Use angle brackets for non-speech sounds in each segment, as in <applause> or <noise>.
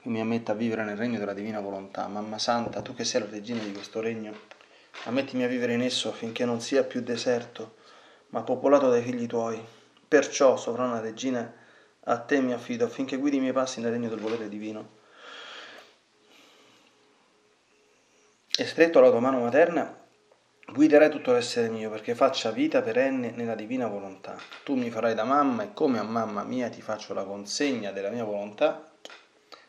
che mi ammetta a vivere nel regno della divina volontà. Mamma Santa, tu che sei la regina di questo regno, ammettimi a vivere in esso affinché non sia più deserto, ma popolato dai figli tuoi. Perciò, sovrana regina, a te mi affido affinché guidi i miei passi nel regno del volere divino. E stretto alla tua mano materna, guiderai tutto l'essere mio perché faccia vita perenne nella divina volontà. Tu mi farai da mamma e come a mamma mia ti faccio la consegna della mia volontà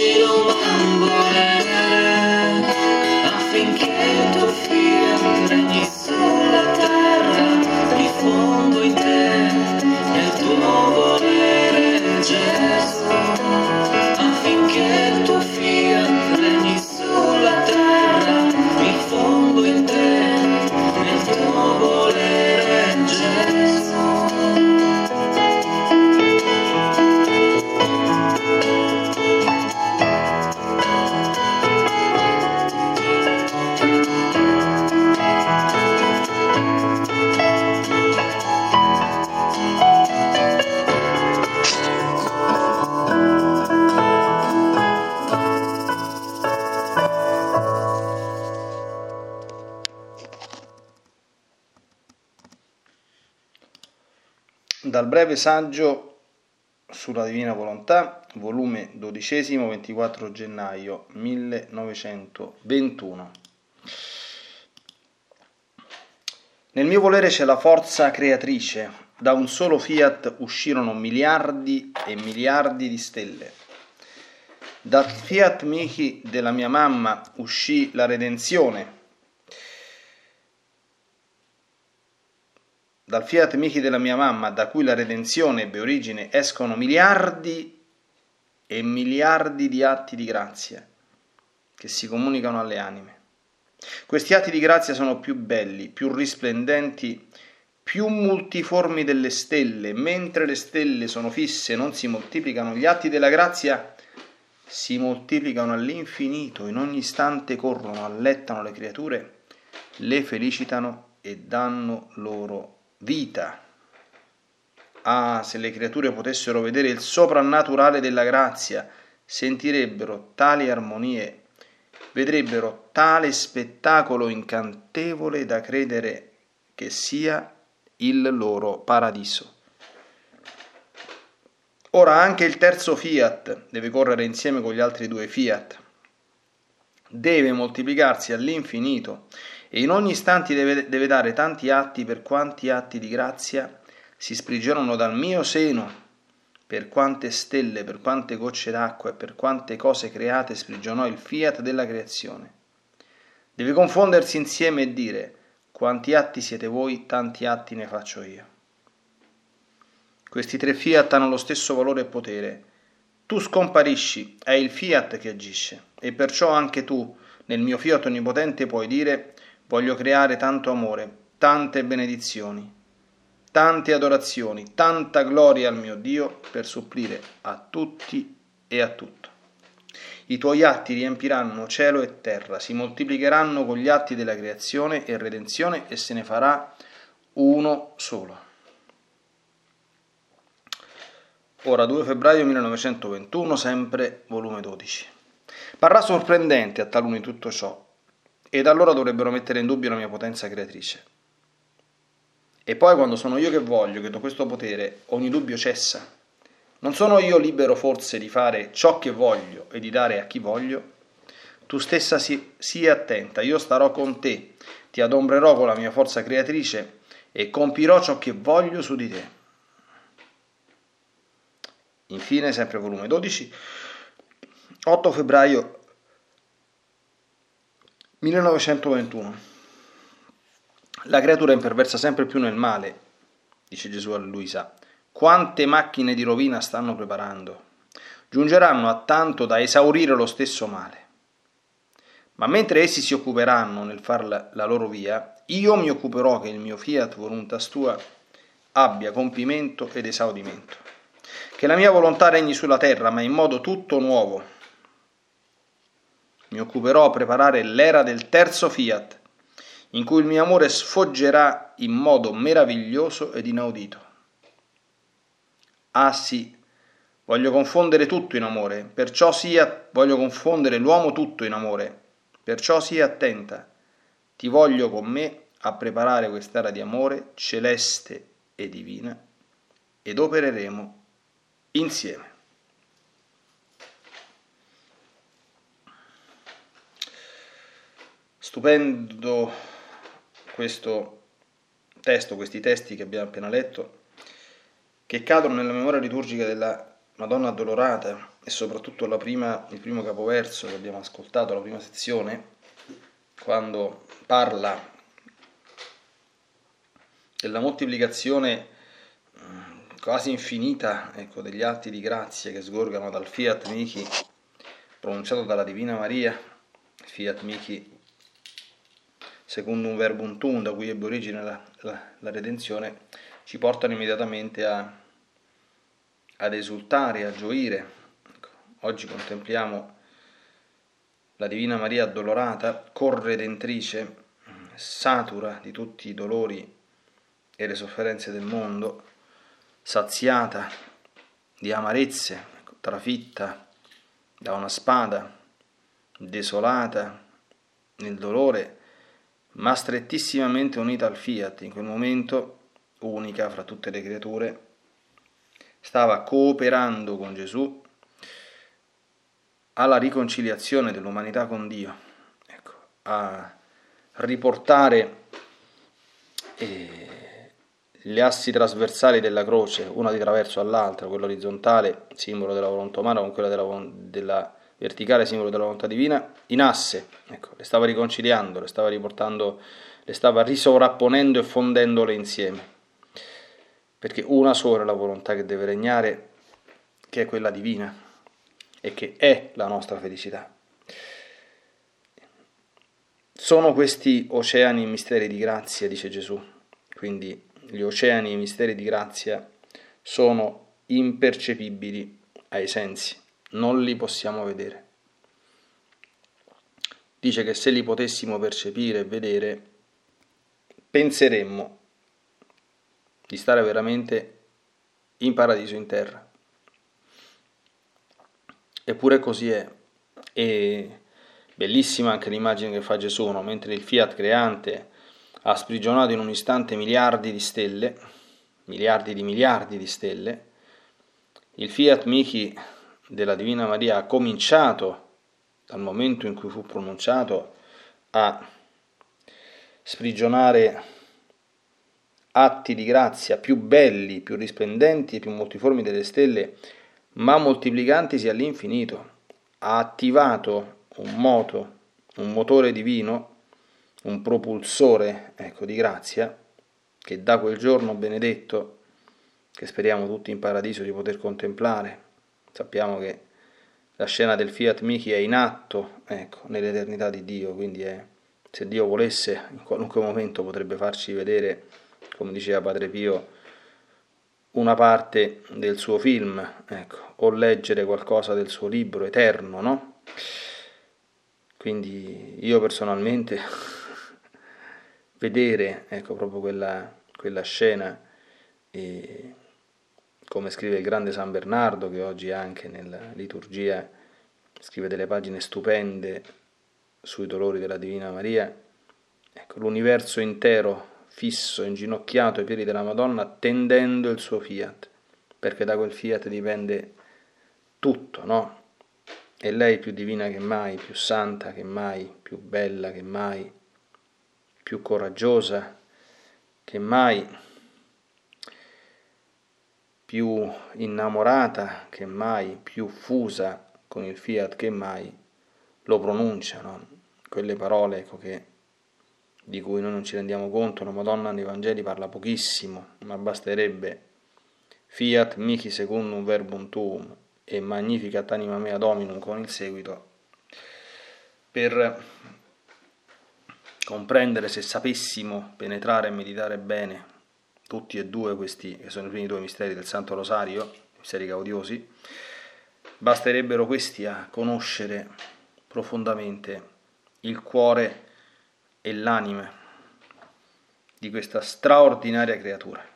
C'è l'uomo a affinché tu fia breve saggio sulla Divina Volontà, volume dodicesimo, 24 gennaio 1921. Nel mio volere c'è la forza creatrice, da un solo fiat uscirono miliardi e miliardi di stelle. Dal fiat mihi della mia mamma uscì la redenzione Dal fiat michi della mia mamma, da cui la redenzione ebbe origine, escono miliardi e miliardi di atti di grazia. che si comunicano alle anime. Questi atti di grazia sono più belli, più risplendenti, più multiformi delle stelle, mentre le stelle sono fisse e non si moltiplicano, gli atti della grazia si moltiplicano all'infinito, in ogni istante corrono, allettano le creature, le felicitano e danno loro vita. Ah, se le creature potessero vedere il soprannaturale della grazia, sentirebbero tali armonie, vedrebbero tale spettacolo incantevole da credere che sia il loro paradiso. Ora anche il terzo fiat deve correre insieme con gli altri due fiat, deve moltiplicarsi all'infinito e in ogni istante deve, deve dare tanti atti per quanti atti di grazia si sprigionano dal mio seno, per quante stelle, per quante gocce d'acqua e per quante cose create sprigionò il fiat della creazione. Deve confondersi insieme e dire, quanti atti siete voi, tanti atti ne faccio io. Questi tre fiat hanno lo stesso valore e potere. Tu scomparisci, è il fiat che agisce, e perciò anche tu, nel mio fiat onnipotente, puoi dire, voglio creare tanto amore, tante benedizioni tante adorazioni, tanta gloria al mio Dio per supplire a tutti e a tutto. I tuoi atti riempiranno cielo e terra, si moltiplicheranno con gli atti della creazione e redenzione e se ne farà uno solo. Ora 2 febbraio 1921, sempre volume 12. Parrà sorprendente a taluni tutto ciò, ed allora dovrebbero mettere in dubbio la mia potenza creatrice. E poi quando sono io che voglio, che do questo potere, ogni dubbio cessa. Non sono io libero forse di fare ciò che voglio e di dare a chi voglio? Tu stessa sii si attenta, io starò con te, ti adombrerò con la mia forza creatrice e compirò ciò che voglio su di te. Infine, sempre volume 12, 8 febbraio 1921. La creatura imperversa sempre più nel male, dice Gesù a Luisa. Quante macchine di rovina stanno preparando? Giungeranno a tanto da esaurire lo stesso male. Ma mentre essi si occuperanno nel far la, loro via, io mi occuperò che il mio fiat voluntas tua abbia compimento ed esaudimento. Che la mia volontà regni sulla terra, ma in modo tutto nuovo. Mi occuperò a preparare l'era del terzo fiat, in cui il mio amore sfoggerà in modo meraviglioso ed inaudito. Ah sì, voglio confondere tutto in amore, perciò sia, voglio confondere l'uomo tutto in amore, perciò sia attenta, ti voglio con me a preparare quest'era di amore celeste e divina ed opereremo insieme. Stupendo questo testo, questi testi che abbiamo appena letto, che cadono nella memoria liturgica della Madonna Addolorata e soprattutto prima, il primo capoverso che abbiamo ascoltato, la prima sezione, quando parla della moltiplicazione mm, quasi infinita ecco, degli atti di grazia che sgorgano dal Fiat Michi pronunciato dalla Divina Maria, Fiat Michi secondo un verbo un da cui ebbe origine la, la, la redenzione, ci portano immediatamente a, ad esultare, a gioire. Ecco, oggi contempliamo la Divina Maria addolorata, corredentrice, satura di tutti i dolori e le sofferenze del mondo, saziata di amarezze, ecco, trafitta da una spada, desolata nel dolore ma strettissimamente unita al fiat, in quel momento, unica fra tutte le creature, stava cooperando con Gesù alla riconciliazione dell'umanità con Dio, ecco, a riportare eh, le assi trasversali della croce, una di traverso all'altra, quella orizzontale, simbolo della volontà umana, con quella della, della verticale simbolo della volontà divina, in asse, ecco, le stava riconciliando, le stava riportando, le stava risovrapponendo e fondendole insieme. Perché una sola è la volontà che deve regnare, che è quella divina e che è la nostra felicità. sono questi oceani misteri di grazia, dice Gesù. Quindi gli oceani e misteri di grazia sono impercepibili ai sensi, non li possiamo vedere. Dice che se li potessimo percepire e vedere, penseremmo di stare veramente in paradiso in terra. Eppure così è. E bellissima anche l'immagine che fa Gesù, no? mentre il fiat creante ha sprigionato in un istante miliardi di stelle, miliardi di miliardi di stelle, il fiat Michi della Divina Maria ha cominciato dal momento in cui fu pronunciato a sprigionare atti di grazia più belli, più risplendenti e più multiformi delle stelle, ma moltiplicantisi all'infinito. Ha attivato un moto, un motore divino, un propulsore ecco, di grazia, che da quel giorno benedetto, che speriamo tutti in paradiso di poter contemplare, sappiamo che la scena del Fiat Michi è in atto ecco, nell'eternità di Dio, quindi è, se Dio volesse in qualunque momento potrebbe farci vedere, come diceva Padre Pio, una parte del suo film, ecco, o leggere qualcosa del suo libro eterno, no? Quindi io personalmente <laughs> vedere ecco, proprio quella, quella scena, e, come scrive il grande San Bernardo, che oggi anche nella liturgia scrive delle pagine stupende sui dolori della Divina Maria, ecco, l'universo intero fisso, inginocchiato ai piedi della Madonna, tendendo il suo fiat, perché da quel fiat dipende tutto, no? E lei più divina che mai, più santa che mai, più bella che mai, più coraggiosa che mai, più innamorata che mai, più fusa con il fiat che mai, lo pronunciano. Quelle parole ecco, che, di cui noi non ci rendiamo conto, la Madonna nei Vangeli parla pochissimo, ma basterebbe fiat mihi secundum verbum tuum, e Magnificat anima mea dominum con il seguito, per comprendere se sapessimo penetrare e meditare bene tutti e due questi, che sono i primi due misteri del Santo Rosario, misteri gaudiosi, basterebbero questi a conoscere profondamente il cuore e l'anima di questa straordinaria creatura.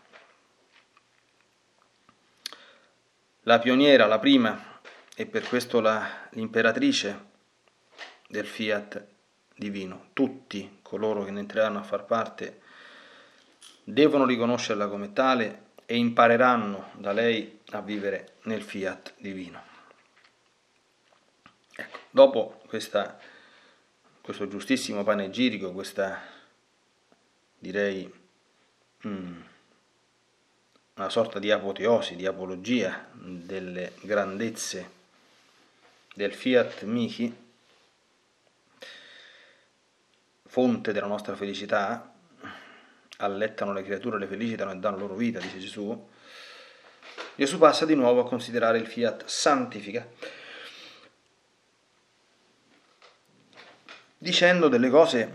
la pioniera, la prima, e per questo la, l'imperatrice del fiat divino. Tutti coloro che ne entreranno a far parte devono riconoscerla come tale e impareranno da lei a vivere nel fiat divino. Ecco, dopo questa, questo giustissimo panegirico, questa direi... Mm, una sorta di apoteosi, di apologia delle grandezze del Fiat Michi, fonte della nostra felicità, allettano le creature, le felicitano e danno loro vita, dice Gesù, Gesù passa di nuovo a considerare il Fiat santifica, dicendo delle cose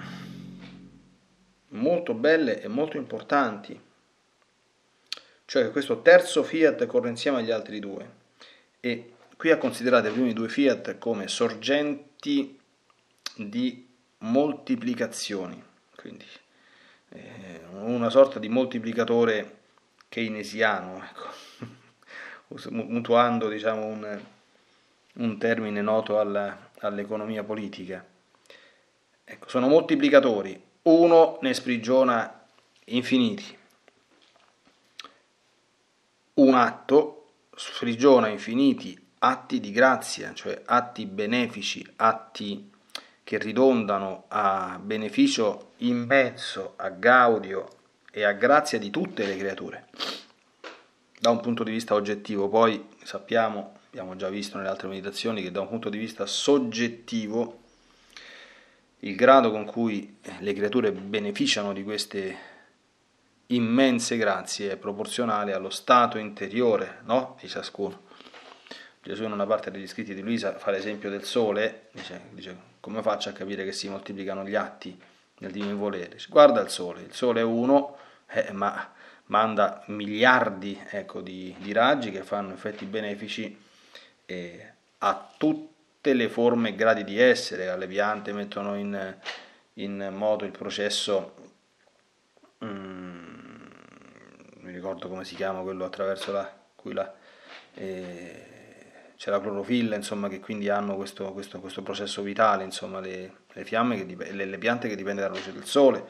molto belle e molto importanti. Cioè che questo terzo fiat corre insieme agli altri due. E qui ha considerato i primi due fiat come sorgenti di moltiplicazioni, quindi una sorta di moltiplicatore keynesiano, ecco. <laughs> mutuando diciamo, un, un, termine noto alla, all'economia politica. Ecco, sono moltiplicatori, uno ne sprigiona infiniti, un atto sprigiona infiniti atti di grazia, cioè atti benefici, atti che ridondano a beneficio immenso, a gaudio e a grazia di tutte le creature. Da un punto di vista oggettivo, poi sappiamo, abbiamo già visto nelle altre meditazioni, che da un punto di vista soggettivo il grado con cui le creature beneficiano di queste immense grazie proporzionale allo stato interiore no? di ciascuno. Gesù in una parte degli scritti di Luisa fa l'esempio del sole, dice, dice come faccio a capire che si moltiplicano gli atti nel divino volere? Guarda il Sole, il Sole è uno, eh, ma manda miliardi ecco, di, di, raggi che fanno effetti benefici eh, a tutte le forme e gradi di essere, alle piante mettono in, in moto il processo, mm, mi ricordo come si chiama quello attraverso la, cui la, eh, c'è la clorofilla, insomma, che quindi hanno questo, questo, questo processo vitale, insomma, le, le, fiamme che, le, le, piante che dipendono dalla luce del sole.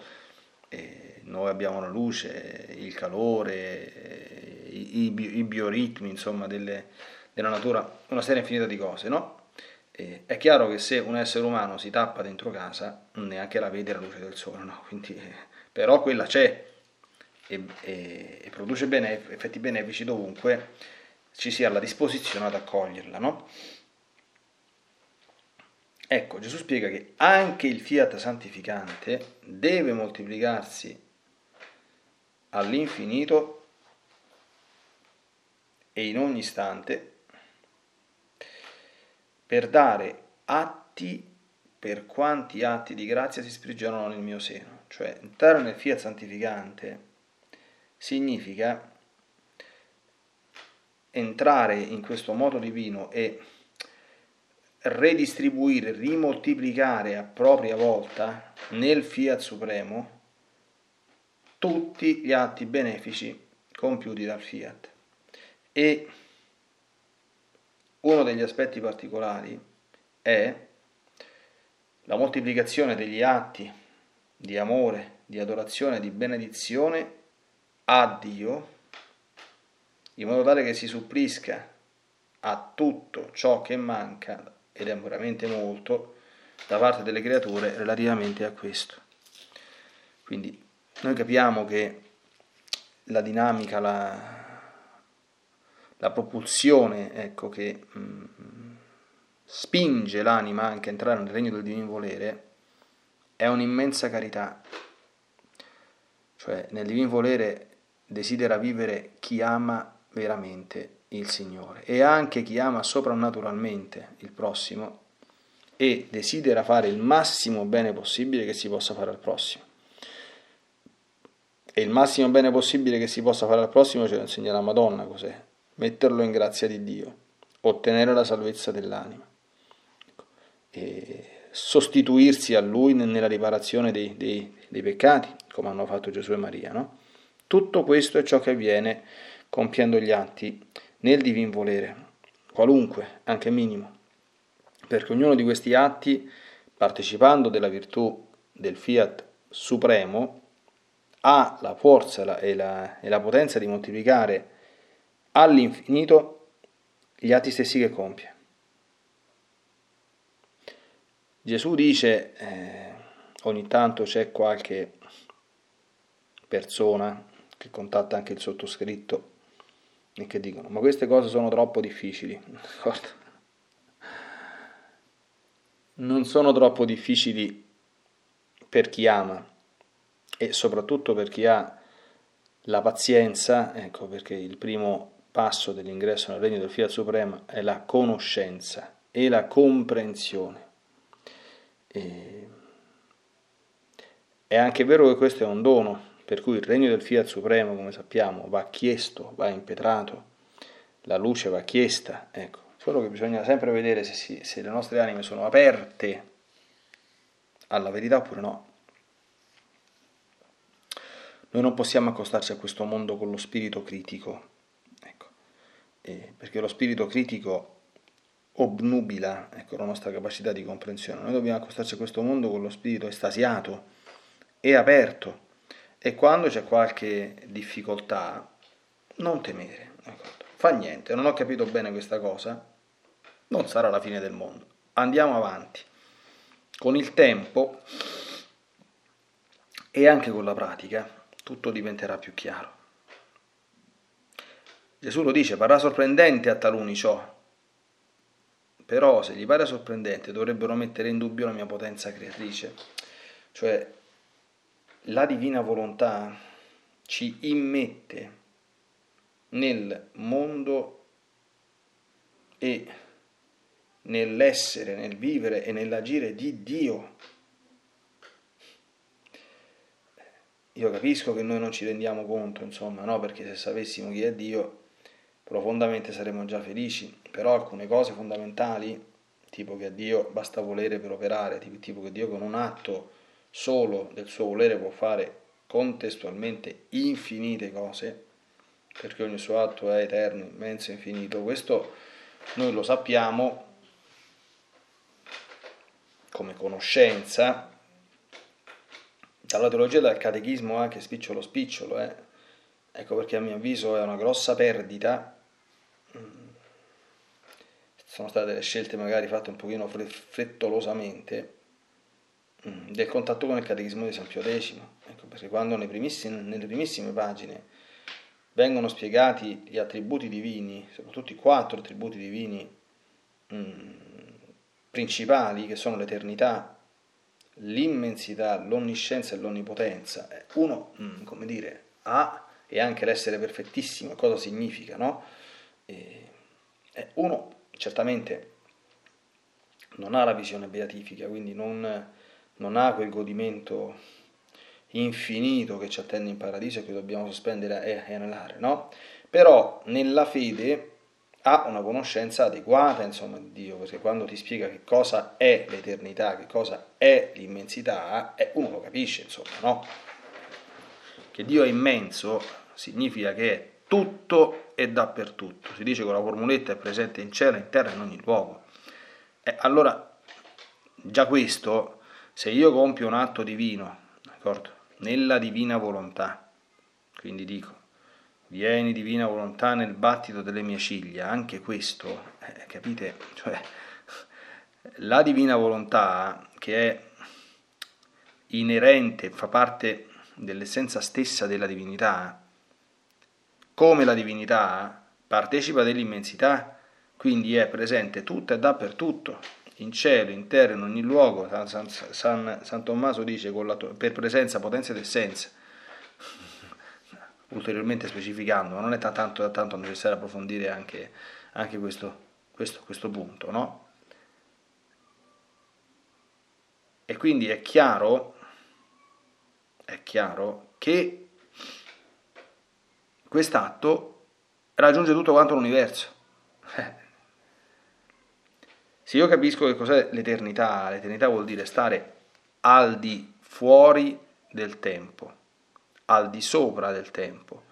E noi abbiamo la luce, il calore, i, i, i bioritmi, insomma, delle, della natura, una serie infinita di cose, no? E è chiaro che se un essere umano si tappa dentro casa, neanche la vede la luce del sole, no? Quindi, però quella c'è e, e, e produce benef- effetti benefici dovunque ci sia la disposizione ad accoglierla, no? Ecco, Gesù spiega che anche il fiat santificante deve moltiplicarsi all'infinito e in ogni istante per dare atti per quanti atti di grazia si sprigionano nel mio seno. Cioè, entrare nel fiat santificante significa entrare in questo modo divino e redistribuire, rimoltiplicare a propria volta nel fiat supremo tutti gli atti benefici compiuti dal fiat. E uno degli aspetti particolari è la moltiplicazione degli atti di amore, di adorazione, di benedizione a Dio in modo tale che si supplisca a tutto ciò che manca, ed è veramente molto, da parte delle creature relativamente a questo. Quindi noi capiamo che la dinamica, la, la propulsione ecco, che mh, mm, spinge l'anima anche a entrare nel regno del divino volere è un'immensa carità. Cioè nel divino volere desidera vivere chi ama veramente il Signore e anche chi ama soprannaturalmente il prossimo e desidera fare il massimo bene possibile che si possa fare al prossimo. E il massimo bene possibile che si possa fare al prossimo ce lo insegna la Madonna cos'è? Metterlo in grazia di Dio, ottenere la salvezza dell'anima e sostituirsi a Lui nella riparazione dei, dei, dei peccati, come hanno fatto Gesù e Maria. No? Tutto questo è ciò che avviene compiendo gli atti nel divin volere, qualunque, anche minimo, perché ognuno di questi atti, partecipando della virtù del fiat supremo, ha la forza e la, e la potenza di moltiplicare all'infinito gli atti stessi che compie. Gesù dice, eh, ogni tanto c'è qualche persona che contatta anche il sottoscritto e che dicono ma queste cose sono troppo difficili. <laughs> Non sono troppo difficili per chi ama e soprattutto per chi ha la pazienza, ecco perché il primo passo dell'ingresso nel regno del Fiat Supremo è la conoscenza e la comprensione. E... È anche vero che questo è un dono, per cui il regno del Fiat Supremo, come sappiamo, va chiesto, va impetrato, la luce va chiesta, ecco, solo che bisogna sempre vedere se, si, se le nostre anime sono aperte alla verità oppure no. Noi non possiamo accostarci a questo mondo con lo spirito critico, ecco, eh, perché lo spirito critico obnubila ecco, la nostra capacità di comprensione. Noi dobbiamo accostarci a questo mondo con lo spirito estasiato e aperto e quando c'è qualche difficoltà, non temere. Fa niente, non ho capito bene questa cosa, non sarà la fine del mondo. Andiamo avanti. Con il tempo e anche con la pratica tutto diventerà più chiaro. Gesù lo dice, parrà sorprendente a taluni ciò, però se gli pare sorprendente dovrebbero mettere in dubbio la mia potenza creatrice. Cioè la divina volontà ci immette nel mondo e nell'essere, nel vivere e nell'agire di Dio. Io capisco che noi non ci rendiamo conto, insomma, no? Perché se sapessimo chi è Dio, profondamente saremmo già felici, però alcune cose fondamentali, tipo che a Dio basta volere per operare, tipo che Dio con un atto solo del suo volere può fare contestualmente infinite cose, perché ogni suo atto è eterno, immenso, infinito. Questo noi lo sappiamo come conoscenza, dalla teologia del catechismo anche spicciolo spicciolo, eh. ecco perché a mio avviso è una grossa perdita. Sono state delle scelte magari fatte un pochino frettolosamente mm, del contatto con il catechismo di San Pio X, ecco perché quando nelle primissime pagine vengono spiegati gli attributi divini, soprattutto i quattro attributi divini mh, mm, principali, che sono l'eternità, l'immensità, l'onniscienza e l'onnipotenza. Eh, uno, mh, mm, come dire, ha e anche l'essere perfettissimo, cosa significa, no? E, uno certamente non ha la visione beatifica, quindi non, non ha quel godimento infinito che ci attende in paradiso e che dobbiamo sospendere e anelare, no? Però nella fede ha una conoscenza adeguata, insomma, di Dio, perché quando ti spiega che cosa è l'eternità, che cosa è l'immensità, eh, uno lo capisce, insomma, no? Che Dio è immenso significa che è tutto e dappertutto. Si dice che la formuletta è presente in cielo, in terra, in ogni luogo. Eh, allora, già questo, se io compio un atto divino, d'accordo? nella divina volontà. Quindi dico, vieni divina volontà nel battito delle mie ciglia, anche questo, eh, capite? Cioè, la divina volontà che è inerente, fa parte dell'essenza stessa della divinità, come la divinità partecipa dell'immensità, quindi è presente tutta e dappertutto in cielo, in terra, in ogni luogo, San, San, San, San Tommaso dice la, per presenza, potenza ed essenza, <laughs> ulteriormente specificando, ma non è tanto, tanto necessario approfondire anche, anche questo, questo, questo punto, no? E quindi è chiaro, è chiaro che quest'atto raggiunge tutto quanto l'universo. <laughs> Se io capisco che cos'è l'eternità, l'eternità vuol dire stare al di fuori del tempo, al di sopra del tempo,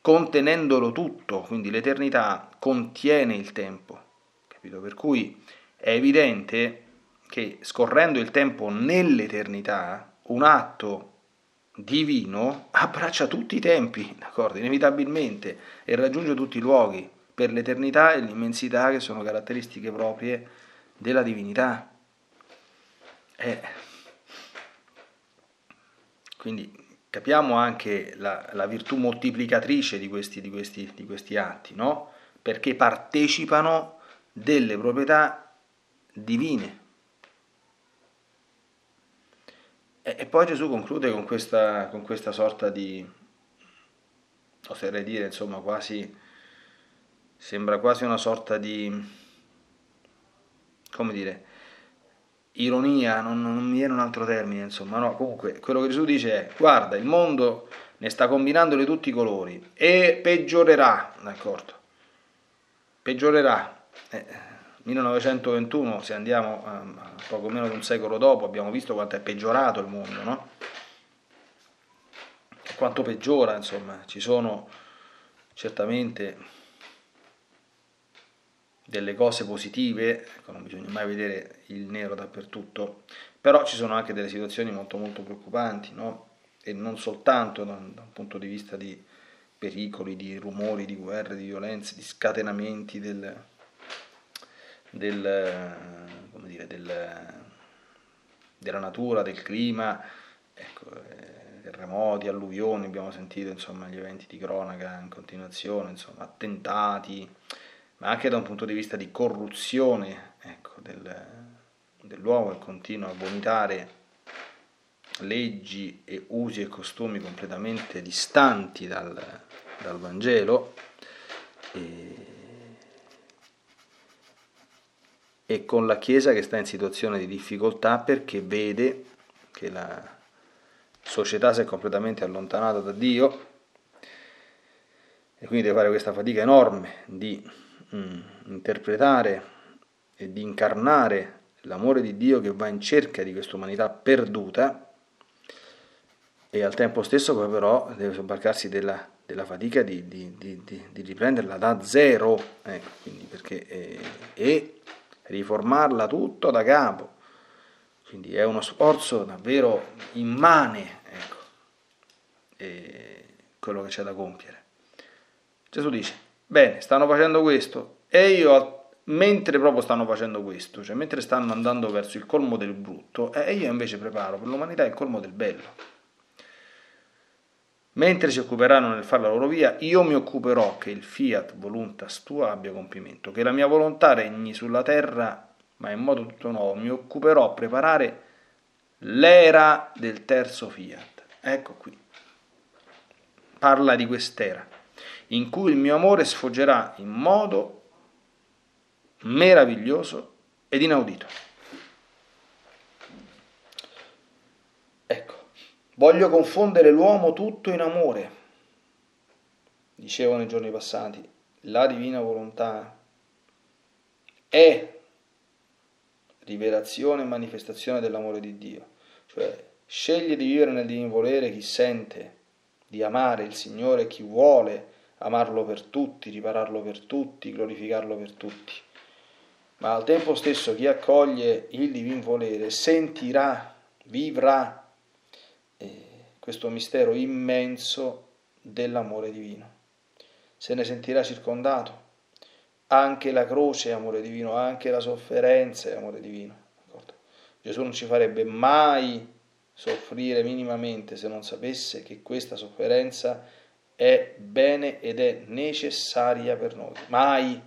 contenendolo tutto, quindi l'eternità contiene il tempo, capito? Per cui è evidente che scorrendo il tempo nell'eternità, un atto divino abbraccia tutti i tempi, <laughs> d'accordo? Inevitabilmente e raggiunge tutti i luoghi per l'eternità e l'immensità che sono caratteristiche proprie della divinità. Eh. Quindi capiamo anche la, la virtù moltiplicatrice di questi, di questi, di questi atti, no? Perché partecipano delle proprietà divine. E, e poi Gesù conclude con questa, con questa sorta di, oserei dire, insomma, quasi, sembra quasi una sorta di come dire, ironia, non, non, mi viene un altro termine, insomma, no, comunque quello che Gesù dice è, guarda, il mondo ne sta combinando di tutti i colori e peggiorerà, d'accordo? Peggiorerà. Eh, 1921, se andiamo um, poco meno di un secolo dopo, abbiamo visto quanto è peggiorato il mondo, no? Quanto peggiora, insomma, ci sono certamente delle cose positive, ecco, non bisogna mai vedere il nero dappertutto, però ci sono anche delle situazioni molto molto preoccupanti, no? e non soltanto da, da un punto di vista di pericoli, di rumori, di guerre, di violenze, di scatenamenti del, del, dire, del, della natura, del clima, ecco, eh, terremoti, alluvioni, abbiamo sentito insomma, gli eventi di cronaca in continuazione, insomma, attentati, ma anche da un punto di vista di corruzione ecco, del, dell'uomo che continua a vomitare leggi e usi e costumi completamente distanti dal, dal Vangelo. E, e con la Chiesa che sta in situazione di difficoltà perché vede che la società si è completamente allontanata da Dio e quindi deve fare questa fatica enorme di mm, interpretare e di incarnare l'amore di Dio che va in cerca di questa umanità perduta e al tempo stesso poi però deve sobbarcarsi della, della fatica di, di, di, di, riprenderla da zero ecco, perché, eh, e riformarla tutto da capo. Quindi è uno sforzo davvero immane ecco, quello che c'è da compiere. Gesù dice, bene, stanno facendo questo e io mentre proprio stanno facendo questo, cioè mentre stanno andando verso il colmo del brutto, e io invece preparo per l'umanità il colmo del bello. Mentre si occuperanno nel fare la loro via, io mi occuperò che il fiat voluntas tua abbia compimento, che la mia volontà regni sulla terra, ma in modo tutto nuovo. Mi occuperò a preparare l'era del terzo fiat. Ecco qui. Parla di quest'era, in cui il mio amore sfoggerà in modo meraviglioso ed inaudito. Ecco, voglio confondere l'uomo tutto in amore, dicevo nei giorni passati, la divina volontà è rivelazione e manifestazione dell'amore di Dio, cioè sceglie di vivere nel divino volere chi sente di amare il Signore chi vuole amarlo per tutti, ripararlo per tutti, glorificarlo per tutti ma al tempo stesso chi accoglie il divin volere sentirà, vivrà eh, questo mistero immenso dell'amore divino. Se ne sentirà circondato. Anche la croce è amore divino, anche la sofferenza è amore divino. Gesù non ci farebbe mai soffrire minimamente se non sapesse che questa sofferenza è bene ed è necessaria per noi. Mai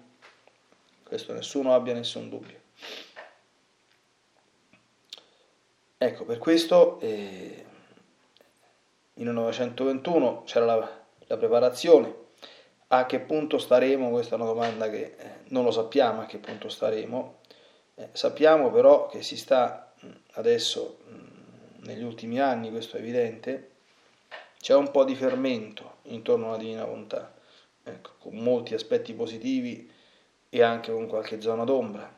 questo nessuno abbia nessun dubbio. Ecco, per questo eh, in 1921 c'era la, la, preparazione. A che punto staremo? Questa è una domanda che eh, non lo sappiamo a che punto staremo. Eh, sappiamo però che si sta adesso, negli ultimi anni, questo è evidente, c'è un po' di fermento intorno alla divina volontà, ecco, con molti aspetti positivi e anche con qualche zona d'ombra.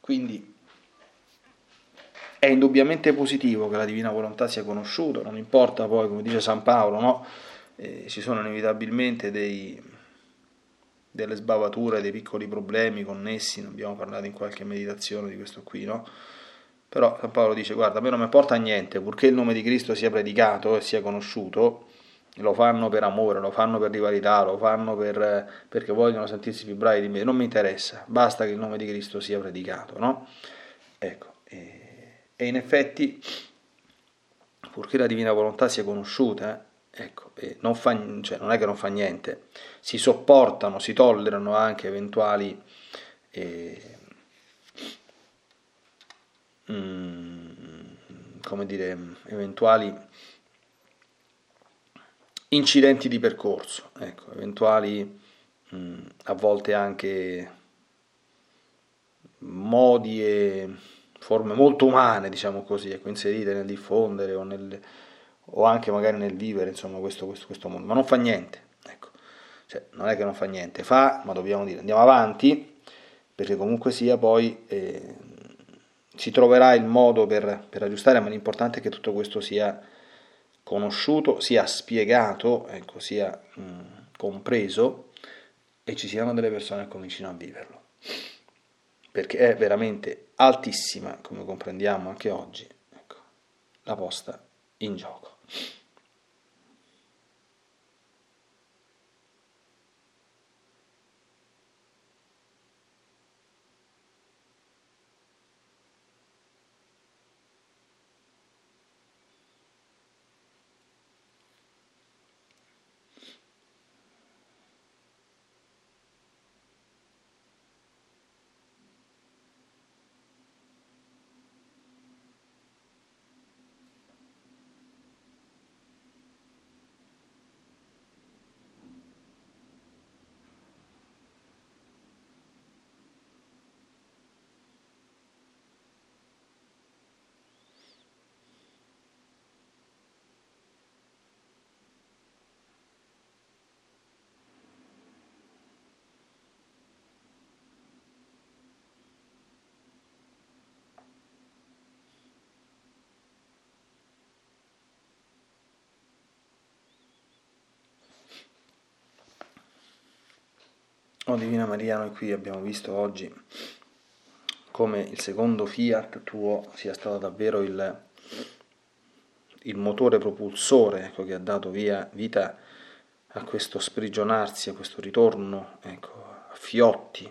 Quindi è indubbiamente positivo che la divina volontà sia conosciuta, non importa poi, come dice San Paolo, no? eh, ci sono inevitabilmente dei, delle sbavature, dei piccoli problemi connessi, ne abbiamo parlato in qualche meditazione di questo qui, no? Però San Paolo dice, guarda, a me non mi porta a niente, purché il nome di Cristo sia predicato e sia conosciuto, lo fanno per amore, lo fanno per rivalità, lo fanno per, perché vogliono sentirsi più bravi di me, non mi interessa, basta che il nome di Cristo sia predicato, no? Ecco, e, e in effetti, purché la divina volontà sia conosciuta, ecco, non, fa, cioè, non è che non fa niente, si sopportano, si tollerano anche eventuali... Eh, come dire, eventuali incidenti di percorso, ecco, eventuali mh, a volte anche modi e forme molto umane, diciamo così, ecco, inserite nel diffondere o, nel, o, anche magari nel vivere insomma, questo, questo, questo mondo, ma non fa niente, ecco. cioè, non è che non fa niente, fa, ma dobbiamo dire andiamo avanti, perché comunque sia poi eh, si troverà il modo per, per aggiustare, ma l'importante è che tutto questo sia conosciuto, sia spiegato, ecco, sia mh, compreso e ci siano delle persone che comincino a viverlo. Perché è veramente altissima, come comprendiamo anche oggi, ecco, la posta in gioco. Oh Divina Maria, noi qui abbiamo visto oggi come il secondo fiat tuo sia stato davvero il, il motore propulsore ecco, che ha dato via, vita a questo sprigionarsi, a questo ritorno ecco, a fiotti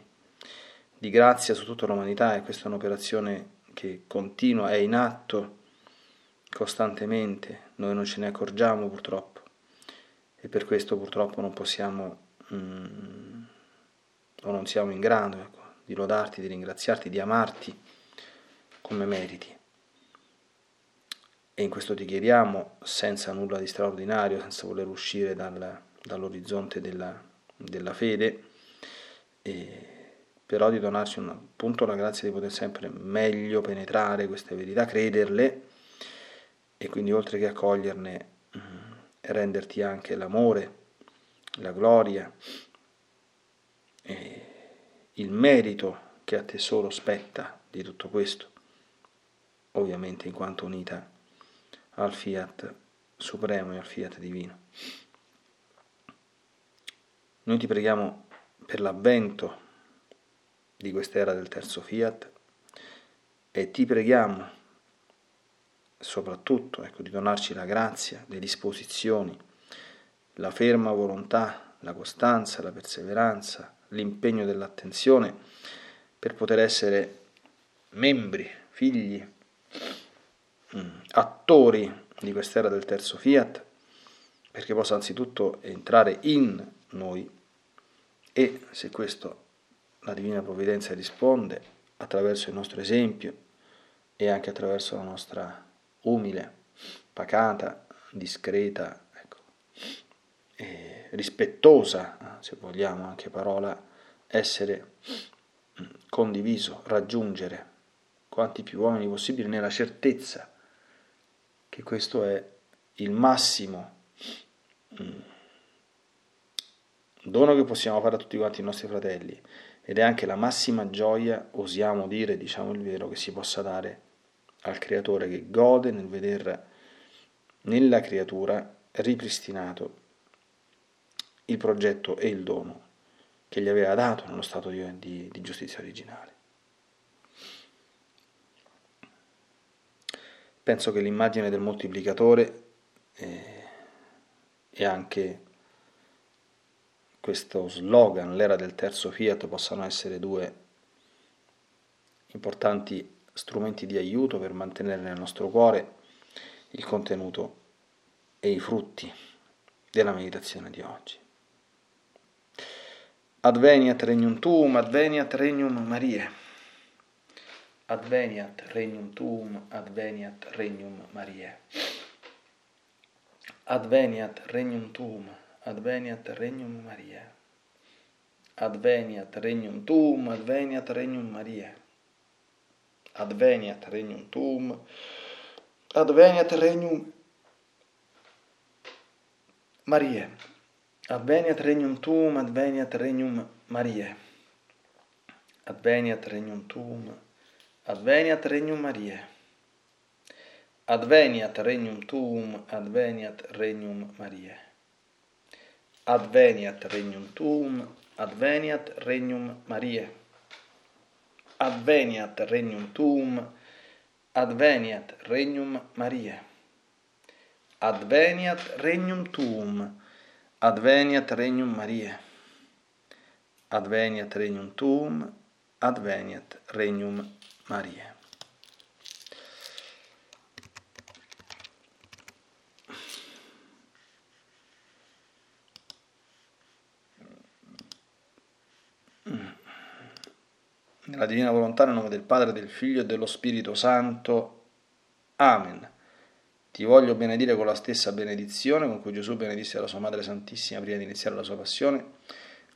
di grazia su tutta l'umanità. E questa è un'operazione che continua, è in atto costantemente, noi non ce ne accorgiamo purtroppo. E per questo purtroppo non possiamo mm, o non siamo in grado ecco, di lodarti, di ringraziarti, di amarti come meriti. E in questo ti chiediamo, senza nulla di straordinario, senza voler uscire dal, dall'orizzonte della, della fede, però di donarci un, appunto la grazia di poter sempre meglio penetrare queste verità, crederle e quindi oltre che accoglierne mm, renderti anche l'amore, la gloria, il merito che a te solo spetta di tutto questo, ovviamente in quanto unita al fiat supremo e al fiat divino. Noi ti preghiamo per l'avvento di quest'era del terzo fiat e ti preghiamo soprattutto ecco, di donarci la grazia, le disposizioni, la ferma volontà, la costanza, la perseveranza, l'impegno dell'attenzione per poter essere membri, figli, mm, attori di quest'era del terzo fiat, perché possa anzitutto entrare in noi e, se questo la Divina Provvidenza risponde, attraverso il nostro esempio e anche attraverso la nostra umile, pacata, discreta, ecco, rispettosa, se vogliamo anche parola, essere mm, condiviso, raggiungere quanti più uomini possibile nella certezza che questo è il massimo mm, dono che possiamo fare a tutti quanti i nostri fratelli. Ed è anche la massima gioia, osiamo dire, diciamo il vero, che si possa dare al creatore che gode nel vedere nella creatura ripristinato il progetto e il dono che gli aveva dato nello stato di, di, di giustizia originale. Penso che l'immagine del moltiplicatore eh, e anche questo slogan, l'era del terzo fiat, possano essere due importanti strumenti di aiuto per mantenere nel nostro cuore il contenuto e i frutti della meditazione di oggi. Adveniat regnum tuum, adveniat regnum Mariae. Adveniat regnum tuum, adveniat regnum Mariae. Adveniat regnum tuum, adveniat regnum Mariae. Adveniat regnum tuum, adveniat regnum Mariae. Adveniat regnum tuum, adveniat regnum Mariae. Adveniat regnum tuum, adveniat regnum Mariae. Adveniat regnum tuum, adveniat regnum Mariae. Adveniat regnum tuum, adveniat regnum Mariae. Adveniat regnum tuum, adveniat regnum Mariae. Adveniat regnum tuum, adveniat regnum Mariae. Adveniat regnum tuum, adveniat regnum Mariae. Adveniat regnum tuum, adveniat regnum Mariae. Nella divina volontà, nel nome del Padre, del Figlio e dello Spirito Santo. Amen. Ti voglio benedire con la stessa benedizione con cui Gesù benedisse la sua Madre Santissima prima di iniziare la sua passione.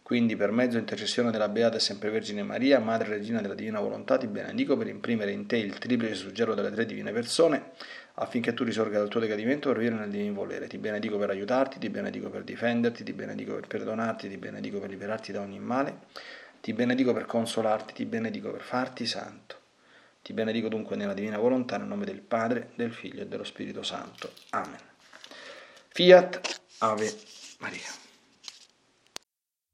Quindi, per mezzo intercessione della Beata e Sempre Vergine Maria, Madre Regina della Divina Volontà, ti benedico per imprimere in te il triplice suggello delle tre divine persone, affinché tu risorga dal tuo decadimento per vivere nel divino volere. Ti benedico per aiutarti, ti benedico per difenderti, ti benedico per perdonarti, ti benedico per liberarti da ogni male, ti benedico per consolarti, ti benedico per farti santo. Ti benedico dunque nella divina volontà, nel nome del Padre, del Figlio e dello Spirito Santo. Amen. Fiat Ave Maria.